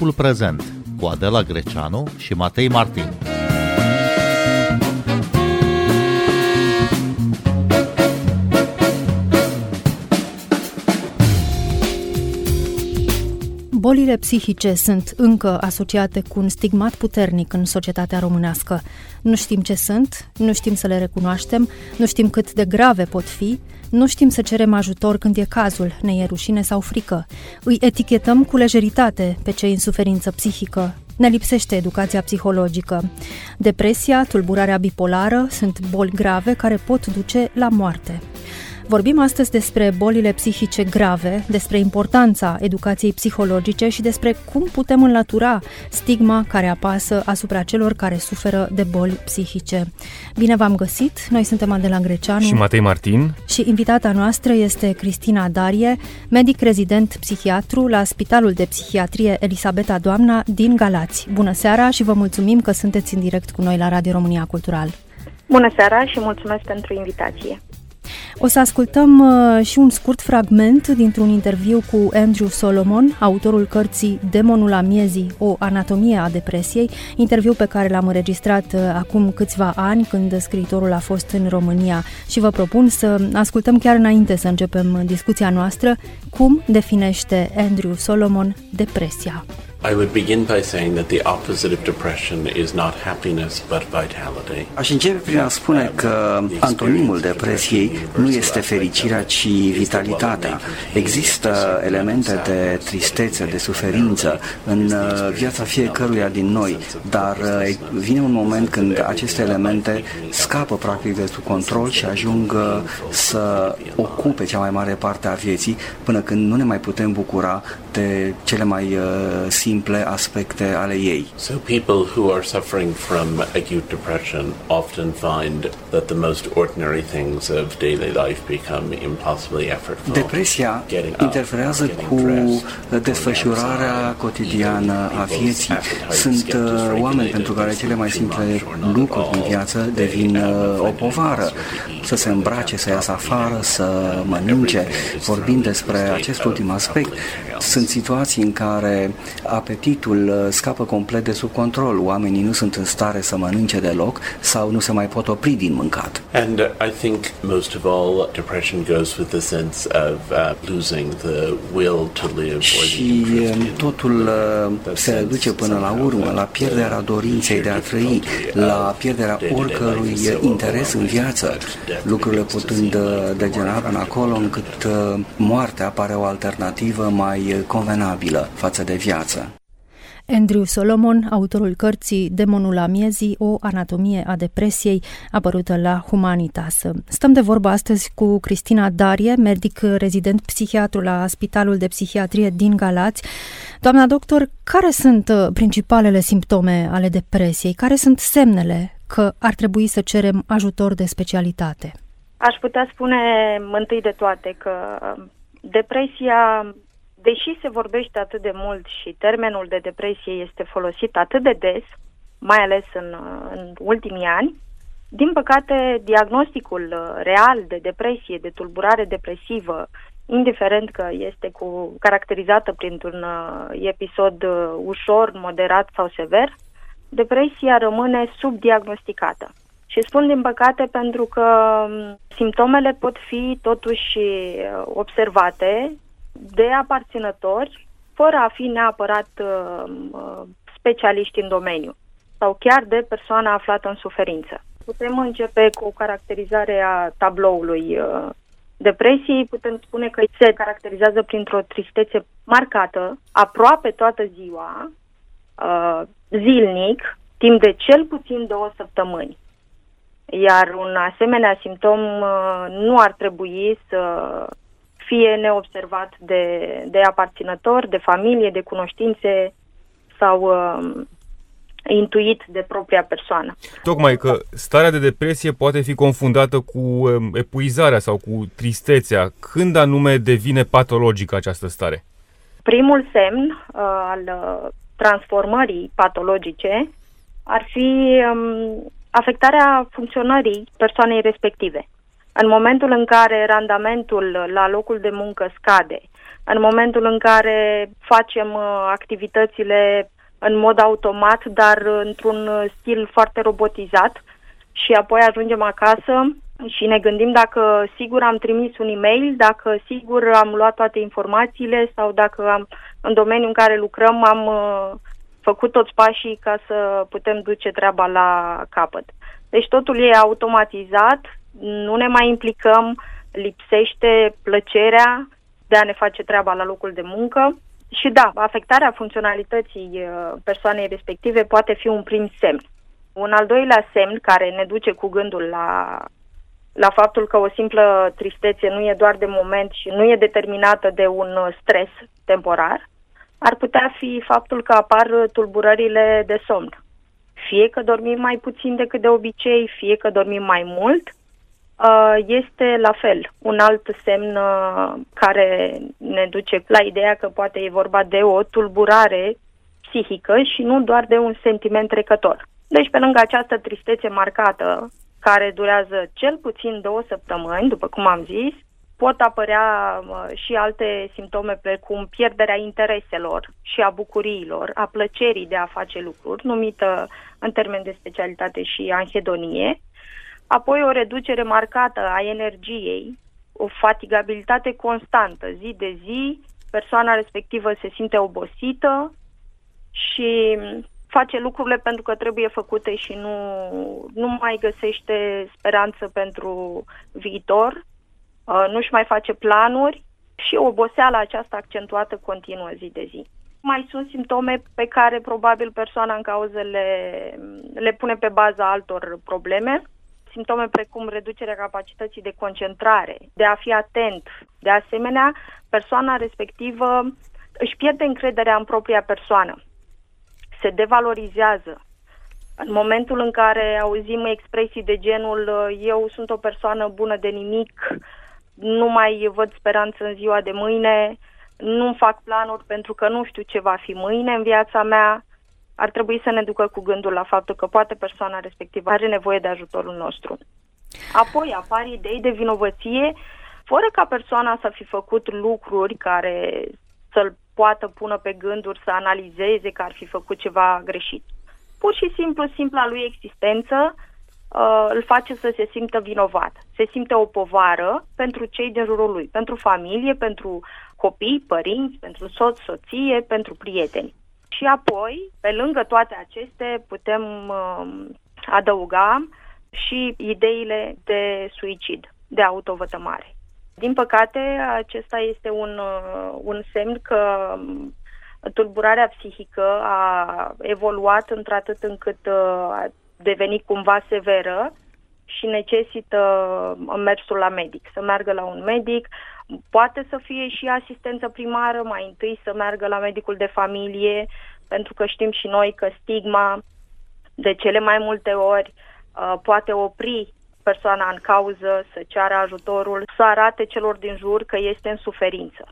Timpul prezent cu Adela Greceanu și Matei Martin. Bolile psihice sunt încă asociate cu un stigmat puternic în societatea românească. Nu știm ce sunt, nu știm să le recunoaștem, nu știm cât de grave pot fi, nu știm să cerem ajutor când e cazul, ne e rușine sau frică. Îi etichetăm cu lejeritate pe cei în suferință psihică. Ne lipsește educația psihologică. Depresia, tulburarea bipolară sunt boli grave care pot duce la moarte. Vorbim astăzi despre bolile psihice grave, despre importanța educației psihologice și despre cum putem înlătura stigma care apasă asupra celor care suferă de boli psihice. Bine v-am găsit! Noi suntem Adela Greceanu și Matei Martin și invitata noastră este Cristina Darie, medic rezident psihiatru la Spitalul de Psihiatrie Elisabeta Doamna din Galați. Bună seara și vă mulțumim că sunteți în direct cu noi la Radio România Cultural. Bună seara și mulțumesc pentru invitație. O să ascultăm uh, și un scurt fragment dintr-un interviu cu Andrew Solomon, autorul cărții Demonul la miezii, o anatomie a depresiei, interviu pe care l-am înregistrat uh, acum câțiva ani când scriitorul a fost în România și vă propun să ascultăm chiar înainte să începem discuția noastră cum definește Andrew Solomon depresia. I would begin by saying that the opposite of depression is not happiness but vitality. Aș începe prin a spune că antonimul depresiei nu este fericirea, ci vitalitatea. Există elemente de tristețe, de suferință în uh, viața fiecăruia din noi, dar uh, vine un moment când aceste elemente scapă practic de sub control și ajung uh, să ocupe cea mai mare parte a vieții până când nu ne mai putem bucura de cele mai simple simple aspecte ale ei. So people who are suffering from acute depression often find that the most ordinary things of daily life become impossibly effortful. Depresia interferează cu desfășurarea cotidiană a vieții. Sunt uh, oameni pentru care cele mai simple lucruri din viață devin uh, o povară. Să se îmbrace, să iasă afară, să mănânce. Vorbind despre acest ultim aspect, sunt situații în care apetitul uh, scapă complet de sub control. Oamenii nu sunt în stare să mănânce deloc sau nu se mai pot opri din mâncat. And uh, I think most of all depression goes with the sense of uh, losing the will to live și um, totul uh, se duce până la urmă la pierderea dorinței de a trăi, la pierderea oricărui interes în viață, lucrurile putând uh, degenera până acolo încât moartea apare o alternativă mai convenabilă față de viață. Andrew Solomon, autorul cărții Demonul la miezii, o anatomie a depresiei, apărută la Humanitas. Stăm de vorbă astăzi cu Cristina Darie, medic rezident psihiatru la Spitalul de Psihiatrie din Galați. Doamna doctor, care sunt uh, principalele simptome ale depresiei? Care sunt semnele că ar trebui să cerem ajutor de specialitate? Aș putea spune întâi de toate că depresia deși se vorbește atât de mult și termenul de depresie este folosit atât de des, mai ales în, în ultimii ani, din păcate, diagnosticul uh, real de depresie, de tulburare depresivă, indiferent că este cu, caracterizată printr-un uh, episod uh, ușor, moderat sau sever, depresia rămâne subdiagnosticată. Și spun din păcate pentru că um, simptomele pot fi totuși observate de aparținători, fără a fi neapărat uh, uh, specialiști în domeniu sau chiar de persoana aflată în suferință. Putem începe cu o caracterizare a tabloului uh, depresiei. Putem spune că se caracterizează printr-o tristețe marcată, aproape toată ziua, uh, zilnic, timp de cel puțin două săptămâni. Iar un asemenea simptom uh, nu ar trebui să fie neobservat de, de aparținător, de familie, de cunoștințe sau uh, intuit de propria persoană. Tocmai că starea de depresie poate fi confundată cu um, epuizarea sau cu tristețea. Când anume devine patologică această stare? Primul semn uh, al uh, transformării patologice ar fi um, afectarea funcționării persoanei respective. În momentul în care randamentul la locul de muncă scade, în momentul în care facem uh, activitățile în mod automat, dar într-un stil foarte robotizat și apoi ajungem acasă și ne gândim dacă sigur am trimis un e-mail, dacă sigur am luat toate informațiile sau dacă am, în domeniul în care lucrăm am uh, făcut toți pașii ca să putem duce treaba la capăt. Deci totul e automatizat, nu ne mai implicăm, lipsește plăcerea de a ne face treaba la locul de muncă. Și da, afectarea funcționalității uh, persoanei respective poate fi un prim semn. Un al doilea semn care ne duce cu gândul la, la faptul că o simplă tristețe nu e doar de moment și nu e determinată de un stres temporar, ar putea fi faptul că apar tulburările de somn. Fie că dormim mai puțin decât de obicei, fie că dormim mai mult, uh, este la fel un alt semn uh, care ne duce la ideea că poate e vorba de o tulburare psihică și nu doar de un sentiment trecător. Deci, pe lângă această tristețe marcată, care durează cel puțin două săptămâni, după cum am zis, pot apărea și alte simptome precum pierderea intereselor și a bucuriilor, a plăcerii de a face lucruri, numită în termen de specialitate și anhedonie, apoi o reducere marcată a energiei, o fatigabilitate constantă, zi de zi, persoana respectivă se simte obosită și face lucrurile pentru că trebuie făcute și nu, nu mai găsește speranță pentru viitor, uh, nu-și mai face planuri și oboseala aceasta accentuată continuă zi de zi. Mai sunt simptome pe care probabil persoana în cauză le, le pune pe baza altor probleme, simptome precum reducerea capacității de concentrare, de a fi atent. De asemenea, persoana respectivă își pierde încrederea în propria persoană se devalorizează. În momentul în care auzim expresii de genul eu sunt o persoană bună de nimic, nu mai văd speranță în ziua de mâine, nu fac planuri pentru că nu știu ce va fi mâine în viața mea, ar trebui să ne ducă cu gândul la faptul că poate persoana respectivă are nevoie de ajutorul nostru. Apoi apar idei de vinovăție, fără ca persoana să fi făcut lucruri care să-l poată pună pe gânduri, să analizeze că ar fi făcut ceva greșit. Pur și simplu, simpla lui existență uh, îl face să se simtă vinovat, se simte o povară pentru cei din jurul lui, pentru familie, pentru copii, părinți, pentru soț, soție, pentru prieteni. Și apoi, pe lângă toate acestea, putem uh, adăuga și ideile de suicid, de autovătămare. Din păcate, acesta este un, uh, un semn că um, tulburarea psihică a evoluat într-atât încât uh, a devenit cumva severă și necesită uh, mersul la medic, să meargă la un medic, poate să fie și asistență primară, mai întâi să meargă la medicul de familie, pentru că știm și noi că stigma de cele mai multe ori poate opri persoana în cauză să ceară ajutorul, să arate celor din jur că este în suferință.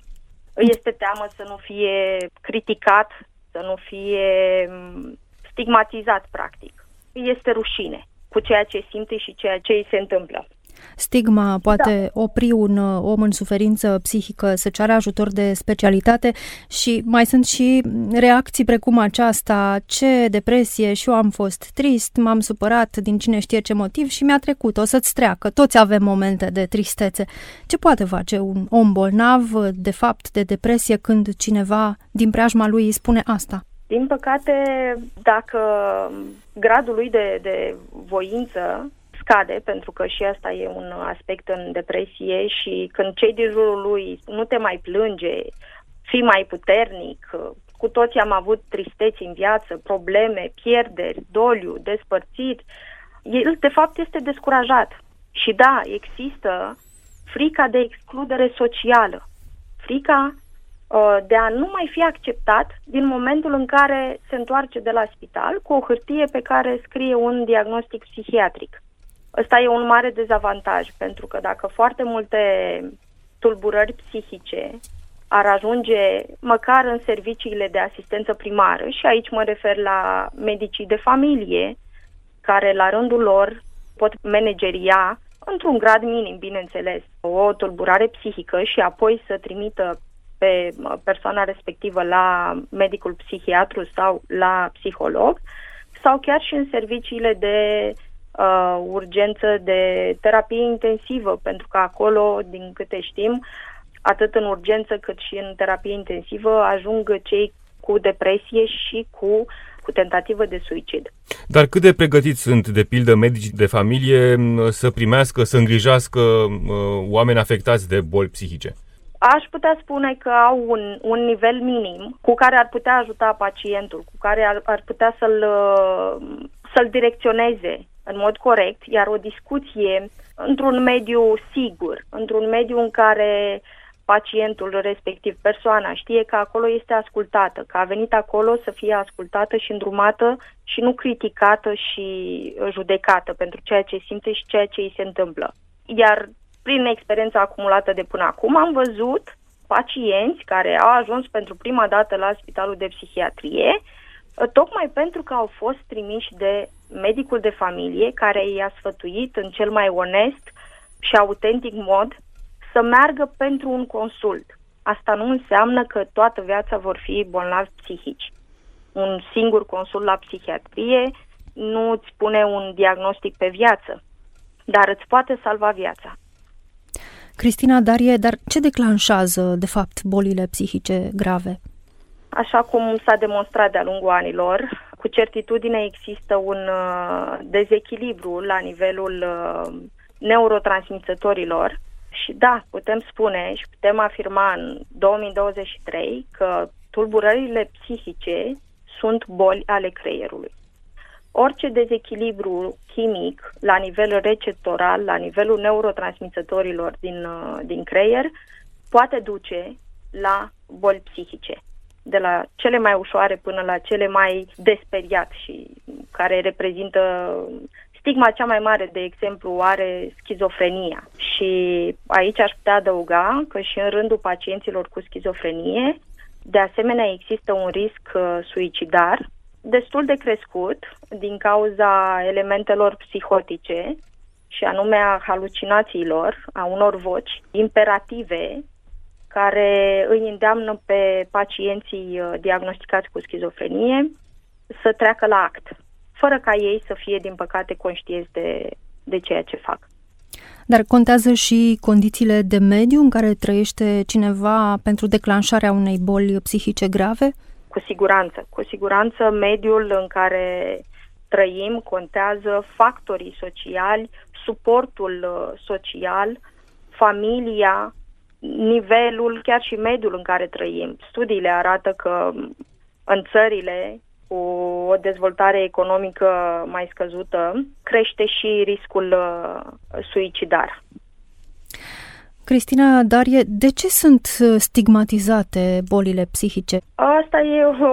Îi este teamă să nu fie criticat, să nu fie mm, stigmatizat, practic. Îi este rușine cu ceea ce simte și ceea ce îi se întâmplă. Stigma poate da. opri un uh, om în suferință psihică să ceară ajutor de specialitate și mai sunt și reacții precum aceasta, ce depresie și eu am fost trist, m-am supărat din cine știe ce motiv și mi-a trecut, o să-ți treacă, toți avem momente de tristețe. Ce poate face un om bolnav, de fapt, de depresie când cineva din preajma lui îi spune asta? Din păcate, dacă gradul lui de, de voință scade, pentru că și asta e un aspect în depresie și când cei din jurul lui nu te mai plânge, fii mai puternic, cu toții am avut tristeți în viață, probleme, pierderi, doliu, despărțiri, el de fapt este descurajat. Și da, există frica de excludere socială, frica uh, de a nu mai fi acceptat din momentul în care se întoarce de la spital cu o hârtie pe care scrie un diagnostic psihiatric. Ăsta e un mare dezavantaj, pentru că dacă foarte multe tulburări psihice ar ajunge măcar în serviciile de asistență primară, și aici mă refer la medicii de familie, care la rândul lor pot manageria într-un grad minim, bineînțeles, o tulburare psihică și apoi să trimită pe persoana respectivă la medicul psihiatru sau la psiholog, sau chiar și în serviciile de uh, urgență de terapie intensivă, pentru că acolo, din câte știm, atât în urgență cât și în terapie intensivă ajung cei cu depresie și cu cu tentativă de suicid. Dar cât de pregătiți sunt, de pildă, medici de familie să primească, să îngrijească uh, oameni afectați de boli psihice? Aș putea spune că au un, un nivel minim cu care ar putea ajuta pacientul, cu care ar, ar putea să-l, uh, să-l direcționeze în mod corect, iar o discuție într-un mediu sigur, într-un mediu în care pacientul respectiv, persoana, știe că acolo este ascultată, că a venit acolo să fie ascultată și îndrumată și nu criticată și judecată pentru ceea ce simte și ceea ce îi se întâmplă. Iar prin experiența acumulată de până acum am văzut pacienți care au ajuns pentru prima dată la spitalul de psihiatrie, tocmai pentru că au fost trimiși de medicul de familie care i-a sfătuit în cel mai onest și autentic mod să meargă pentru un consult. Asta nu înseamnă că toată viața vor fi bolnavi psihici. Un singur consult la psihiatrie nu îți pune un diagnostic pe viață, dar îți poate salva viața. Cristina Darie, dar ce declanșează, de fapt, bolile psihice grave? Așa cum s-a demonstrat de-a lungul anilor, cu certitudine există un uh, dezechilibru la nivelul uh, neurotransmițătorilor și da, putem spune și putem afirma în 2023 că tulburările psihice sunt boli ale creierului. Orice dezechilibru chimic la nivel receptoral, la nivelul neurotransmițătorilor din, uh, din creier, poate duce la boli psihice de la cele mai ușoare până la cele mai desperiat și care reprezintă stigma cea mai mare, de exemplu, are schizofrenia. Și aici aș putea adăuga că și în rândul pacienților cu schizofrenie, de asemenea, există un risc uh, suicidar destul de crescut din cauza elementelor psihotice și anume a halucinațiilor, a unor voci imperative care îi îndeamnă pe pacienții uh, diagnosticați cu schizofrenie să treacă la act, fără ca ei să fie, din păcate, conștienți de, de ceea ce fac. Dar contează și condițiile de mediu în care trăiește cineva pentru declanșarea unei boli psihice grave? Cu siguranță. Cu siguranță mediul în care trăim contează factorii sociali, suportul uh, social, familia, nivelul, chiar și mediul în care trăim. Studiile arată că în țările cu o dezvoltare economică mai scăzută crește și riscul uh, suicidar. Cristina Darie, de ce sunt uh, stigmatizate bolile psihice? Asta e o,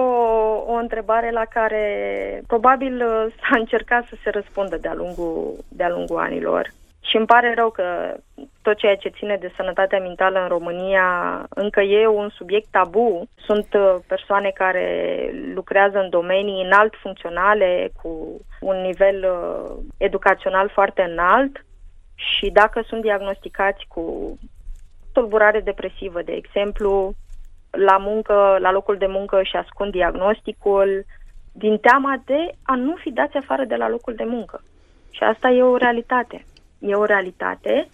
o întrebare la care probabil uh, s-a încercat să se răspundă de-a lungul, de-a lungul anilor. Și îmi pare rău că tot ceea ce ține de sănătatea mentală în România încă e un subiect tabu. Sunt uh, persoane care lucrează în domenii înalt funcționale, cu un nivel uh, educațional foarte înalt și dacă sunt diagnosticați cu tulburare depresivă, de exemplu, la muncă, la locul de muncă și ascund diagnosticul din teama de a nu fi dați afară de la locul de muncă. Și asta e o realitate. E o realitate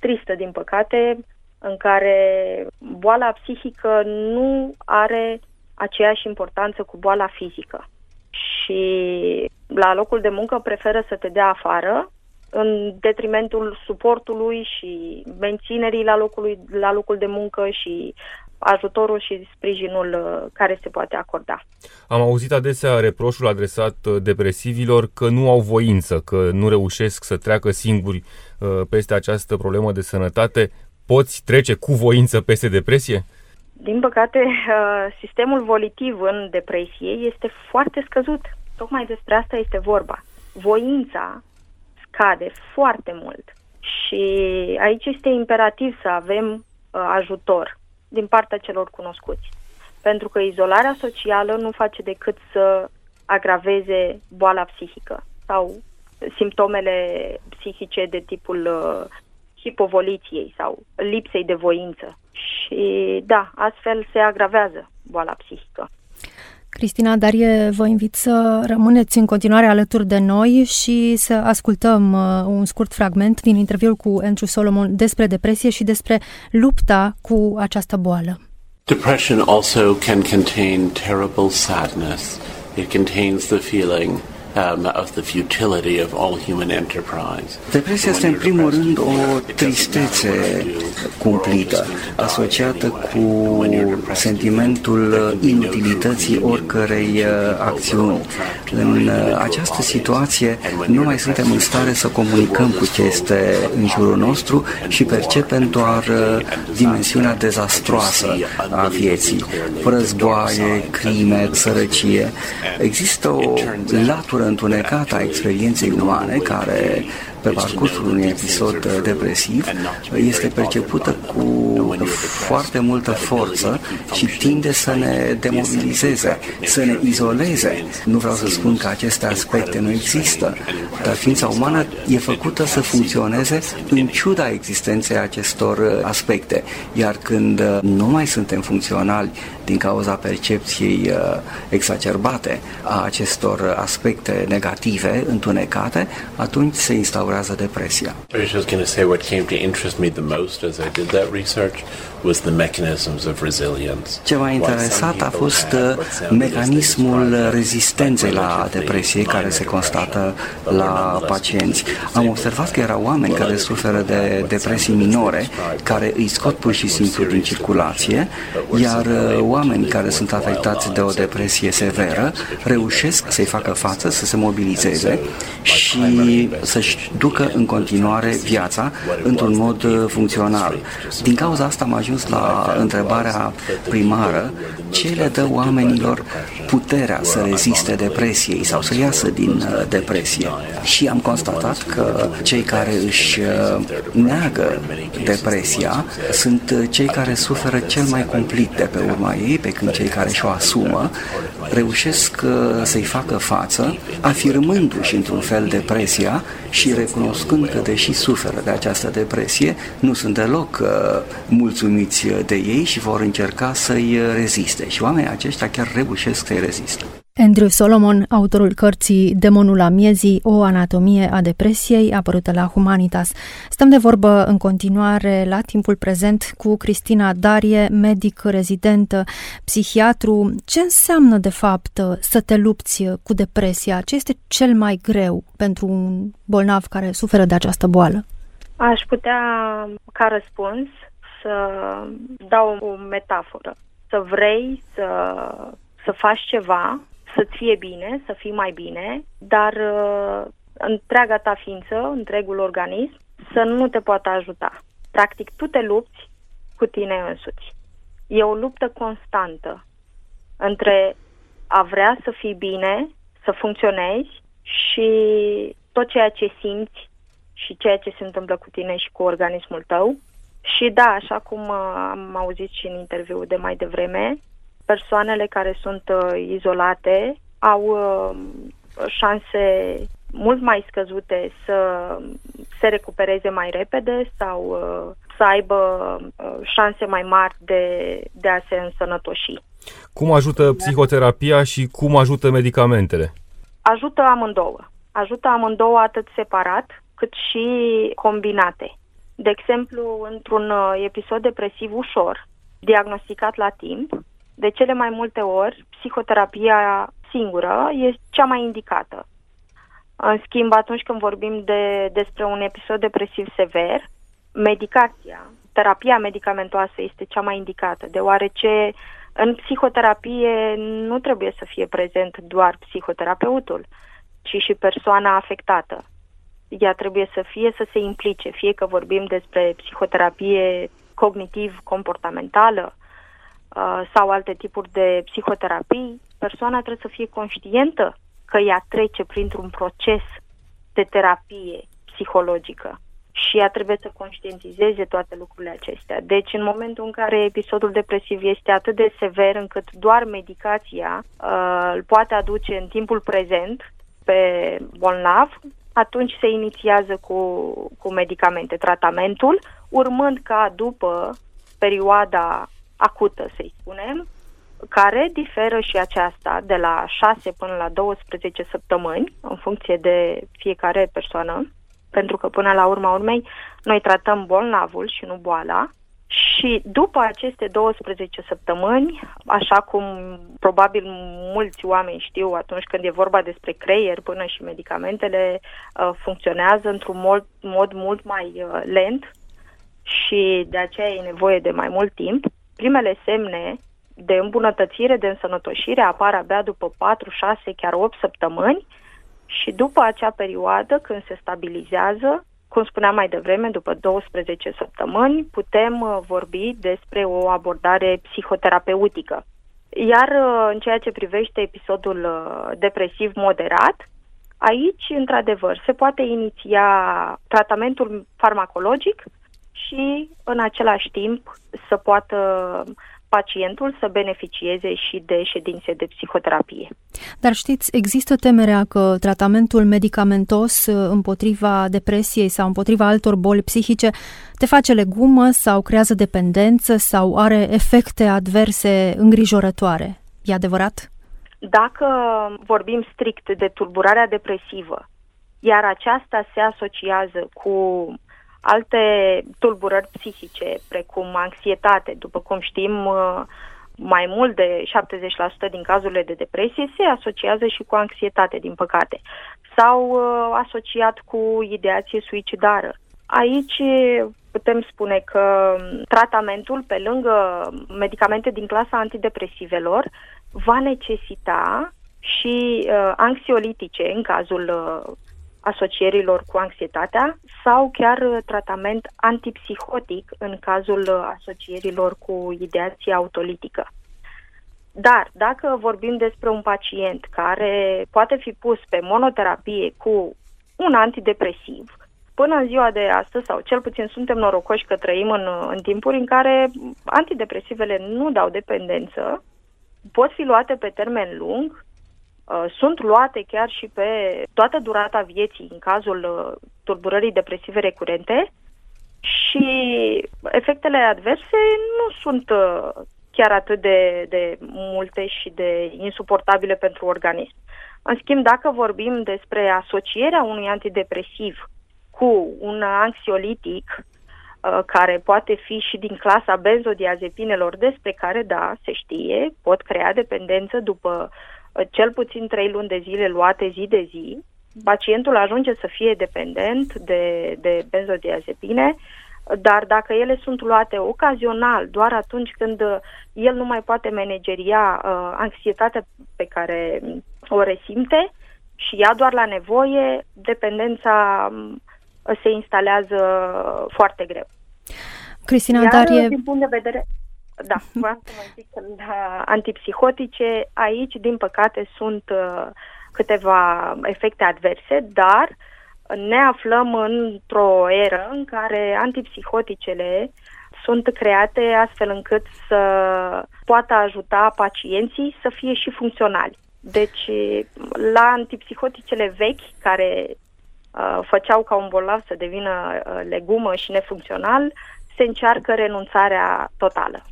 tristă, din păcate, în care boala psihică nu are aceeași importanță cu boala fizică. Și la locul de muncă preferă să te dea afară în detrimentul suportului și menținerii la, locului, la locul de muncă și ajutorul și sprijinul uh, care se poate acorda. Am auzit adesea reproșul adresat uh, depresivilor că nu au voință, că nu reușesc să treacă singuri uh, peste această problemă de sănătate. Poți trece cu voință peste depresie? Din păcate, sistemul volitiv în depresie este foarte scăzut. Tocmai despre asta este vorba. Voința scade foarte mult și aici este imperativ să avem ajutor din partea celor cunoscuți. Pentru că izolarea socială nu face decât să agraveze boala psihică sau simptomele psihice de tipul uh, hipovoliției sau lipsei de voință. și da, astfel se agravează boala psihică. Cristina Darie, vă invit să rămâneți în continuare alături de noi și să ascultăm uh, un scurt fragment din interviul cu Andrew Solomon despre depresie și despre lupta cu această boală. Depression also can contain terrible sadness. It contains the feeling um, of the futility of all human enterprise. Depresia este în primul rând o tristețe cumplită, asociată cu sentimentul inutilității oricărei uh, acțiuni. În uh, această situație nu mai suntem în stare să comunicăm cu ce este în jurul nostru și percepem doar uh, dimensiunea dezastroasă a vieții. Războaie, crime, sărăcie. Există o latură întunecată a experienței umane care pe parcursul unui episod depresiv este percepută cu foarte multă forță și tinde să ne demobilizeze, să ne izoleze. Nu vreau să spun că aceste aspecte nu există, dar ființa umană e făcută să funcționeze în ciuda existenței acestor aspecte. Iar când nu mai suntem funcționali din cauza percepției exacerbate a acestor aspecte negative, întunecate, atunci se instaurează depresia. I was just going to say what came to interest me the most as I did that research was the mechanisms of resilience. Ce m-a interesat a fost uh, mecanismul rezistenței la depresie care se constată la pacienți. Am observat că erau oameni care suferă de depresii minore, care îi scot pur și simplu din circulație, iar uh, oameni care sunt afectați de o depresie severă reușesc să-i facă față, să se mobilizeze și să-și ducă în continuare viața într-un mod uh, funcțional. Din cauza asta am ajuns la întrebarea primară, ce le dă oamenilor puterea să reziste depresiei sau să iasă din uh, depresie. Și am constatat că cei care își uh, neagă depresia sunt cei care suferă cel mai cumplit de pe urma ei, pe când cei care și-o asumă reușesc să-i facă față, afirmându-și într-un fel depresia și recunoscând că deși suferă de această depresie, nu sunt deloc uh, mulțumiți de ei și vor încerca să-i reziste. Și oamenii aceștia chiar reușesc să-i reziste. Andrew Solomon, autorul cărții Demonul la miezii, o anatomie a depresiei, apărută la Humanitas. Stăm de vorbă în continuare la timpul prezent cu Cristina Darie, medic rezidentă, psihiatru. Ce înseamnă, de fapt, să te lupți cu depresia? Ce este cel mai greu pentru un bolnav care suferă de această boală? Aș putea, ca răspuns, să dau o metaforă. Să vrei să, să faci ceva să-ți fie bine, să fii mai bine, dar uh, întreaga ta ființă, întregul organism, să nu te poată ajuta. Practic, tu te lupți cu tine însuți. E o luptă constantă între a vrea să fii bine, să funcționezi și tot ceea ce simți și ceea ce se întâmplă cu tine și cu organismul tău. Și da, așa cum uh, am auzit și în interviul de mai devreme, persoanele care sunt uh, izolate au uh, șanse mult mai scăzute să se recupereze mai repede sau uh, să aibă uh, șanse mai mari de, de a se însănătoși. Cum ajută psihoterapia și cum ajută medicamentele? Ajută amândouă. Ajută amândouă atât separat cât și combinate. De exemplu, într-un uh, episod depresiv ușor, diagnosticat la timp, de cele mai multe ori, psihoterapia singură este cea mai indicată. În schimb, atunci când vorbim de, despre un episod depresiv sever, medicația, terapia medicamentoasă este cea mai indicată, deoarece în psihoterapie nu trebuie să fie prezent doar psihoterapeutul, ci și persoana afectată. Ea trebuie să fie să se implice, fie că vorbim despre psihoterapie cognitiv-comportamentală, Uh, sau alte tipuri de psihoterapii, persoana trebuie să fie conștientă că ea trece printr-un proces de terapie psihologică și ea trebuie să conștientizeze toate lucrurile acestea. Deci, în momentul în care episodul depresiv este atât de sever încât doar medicația uh, îl poate aduce în timpul prezent pe bolnav, atunci se inițiază cu, cu medicamente tratamentul, urmând ca după perioada acută, să-i spunem, care diferă și aceasta de la 6 până la 12 săptămâni, în funcție de fiecare persoană, pentru că până la urma urmei noi tratăm bolnavul și nu boala. Și după aceste 12 săptămâni, așa cum probabil mulți oameni știu atunci când e vorba despre creier, până și medicamentele uh, funcționează într-un mod, mod mult mai uh, lent și de aceea e nevoie de mai mult timp. Primele semne de îmbunătățire, de însănătoșire apar abia după 4, 6, chiar 8 săptămâni și după acea perioadă, când se stabilizează, cum spuneam mai devreme, după 12 săptămâni, putem uh, vorbi despre o abordare psihoterapeutică. Iar uh, în ceea ce privește episodul uh, depresiv moderat, aici, într-adevăr, se poate iniția tratamentul farmacologic și, în același timp, să poată pacientul să beneficieze și de ședințe de psihoterapie. Dar știți, există temerea că tratamentul medicamentos uh, împotriva depresiei sau împotriva altor boli psihice te face legumă sau creează dependență sau are efecte adverse îngrijorătoare. E adevărat? Dacă vorbim strict de tulburarea depresivă, iar aceasta se asociază cu alte tulburări psihice, precum anxietate, după cum știm, uh, mai mult de 70% din cazurile de depresie se asociază și cu anxietate, din păcate, sau uh, asociat cu ideație suicidară. Aici putem spune că tratamentul, pe lângă medicamente din clasa antidepresivelor, va necesita și uh, anxiolitice în cazul uh, asocierilor cu anxietatea sau chiar uh, tratament antipsihotic în cazul uh, asocierilor cu ideație autolitică. Dar dacă vorbim despre un pacient care poate fi pus pe monoterapie cu un antidepresiv, până în ziua de astăzi, sau cel puțin suntem norocoși că trăim în, în timpuri în care antidepresivele nu dau dependență, pot fi luate pe termen lung Uh, sunt luate chiar și pe toată durata vieții în cazul uh, tulburării depresive recurente și efectele adverse nu sunt uh, chiar atât de, de multe și de insuportabile pentru organism. În schimb, dacă vorbim despre asocierea unui antidepresiv cu un anxiolitic, care poate fi și din clasa benzodiazepinelor, despre care, da, se știe, pot crea dependență după cel puțin trei luni de zile luate zi de zi, pacientul ajunge să fie dependent de, de benzodiazepine, dar dacă ele sunt luate ocazional, doar atunci când el nu mai poate manageria uh, anxietatea pe care o resimte și ia doar la nevoie, dependența um, se instalează foarte greu. Cristina Iar, Darie... din punct de vedere da, vreau să mai zic că da, antipsihotice, aici, din păcate, sunt uh, câteva efecte adverse, dar ne aflăm într-o eră în care antipsihoticele sunt create astfel încât să poată ajuta pacienții să fie și funcționali. Deci, la antipsihoticele vechi, care uh, făceau ca un bolnav să devină uh, legumă și nefuncțional, se încearcă renunțarea totală.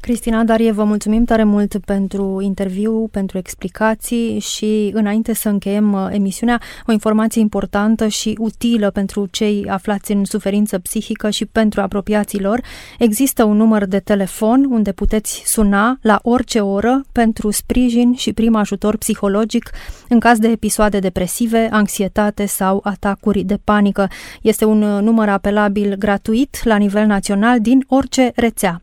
Cristina Darie, vă mulțumim tare mult pentru interviu, pentru explicații și înainte să încheiem uh, emisiunea, o informație importantă și utilă pentru cei aflați în suferință psihică și pentru apropiații lor. Există un număr de telefon unde puteți suna la orice oră pentru sprijin și prim ajutor psihologic în caz de episoade depresive, anxietate sau atacuri de panică. Este un uh, număr apelabil gratuit la nivel național din orice rețea.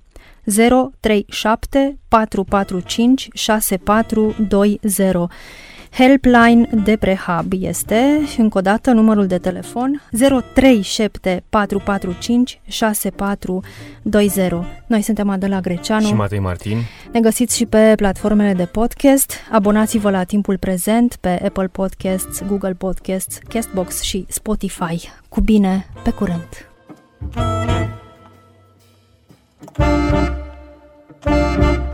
037 445 6420. Helpline de prehab este, și încă o dată, numărul de telefon 037 445 6420. Noi suntem Adela Greceanu și Matei Martin. Ne găsiți și pe platformele de podcast. Abonați-vă la timpul prezent pe Apple Podcasts, Google Podcasts, Castbox și Spotify. Cu bine, pe curând! thank you Thank you. thank you